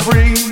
free.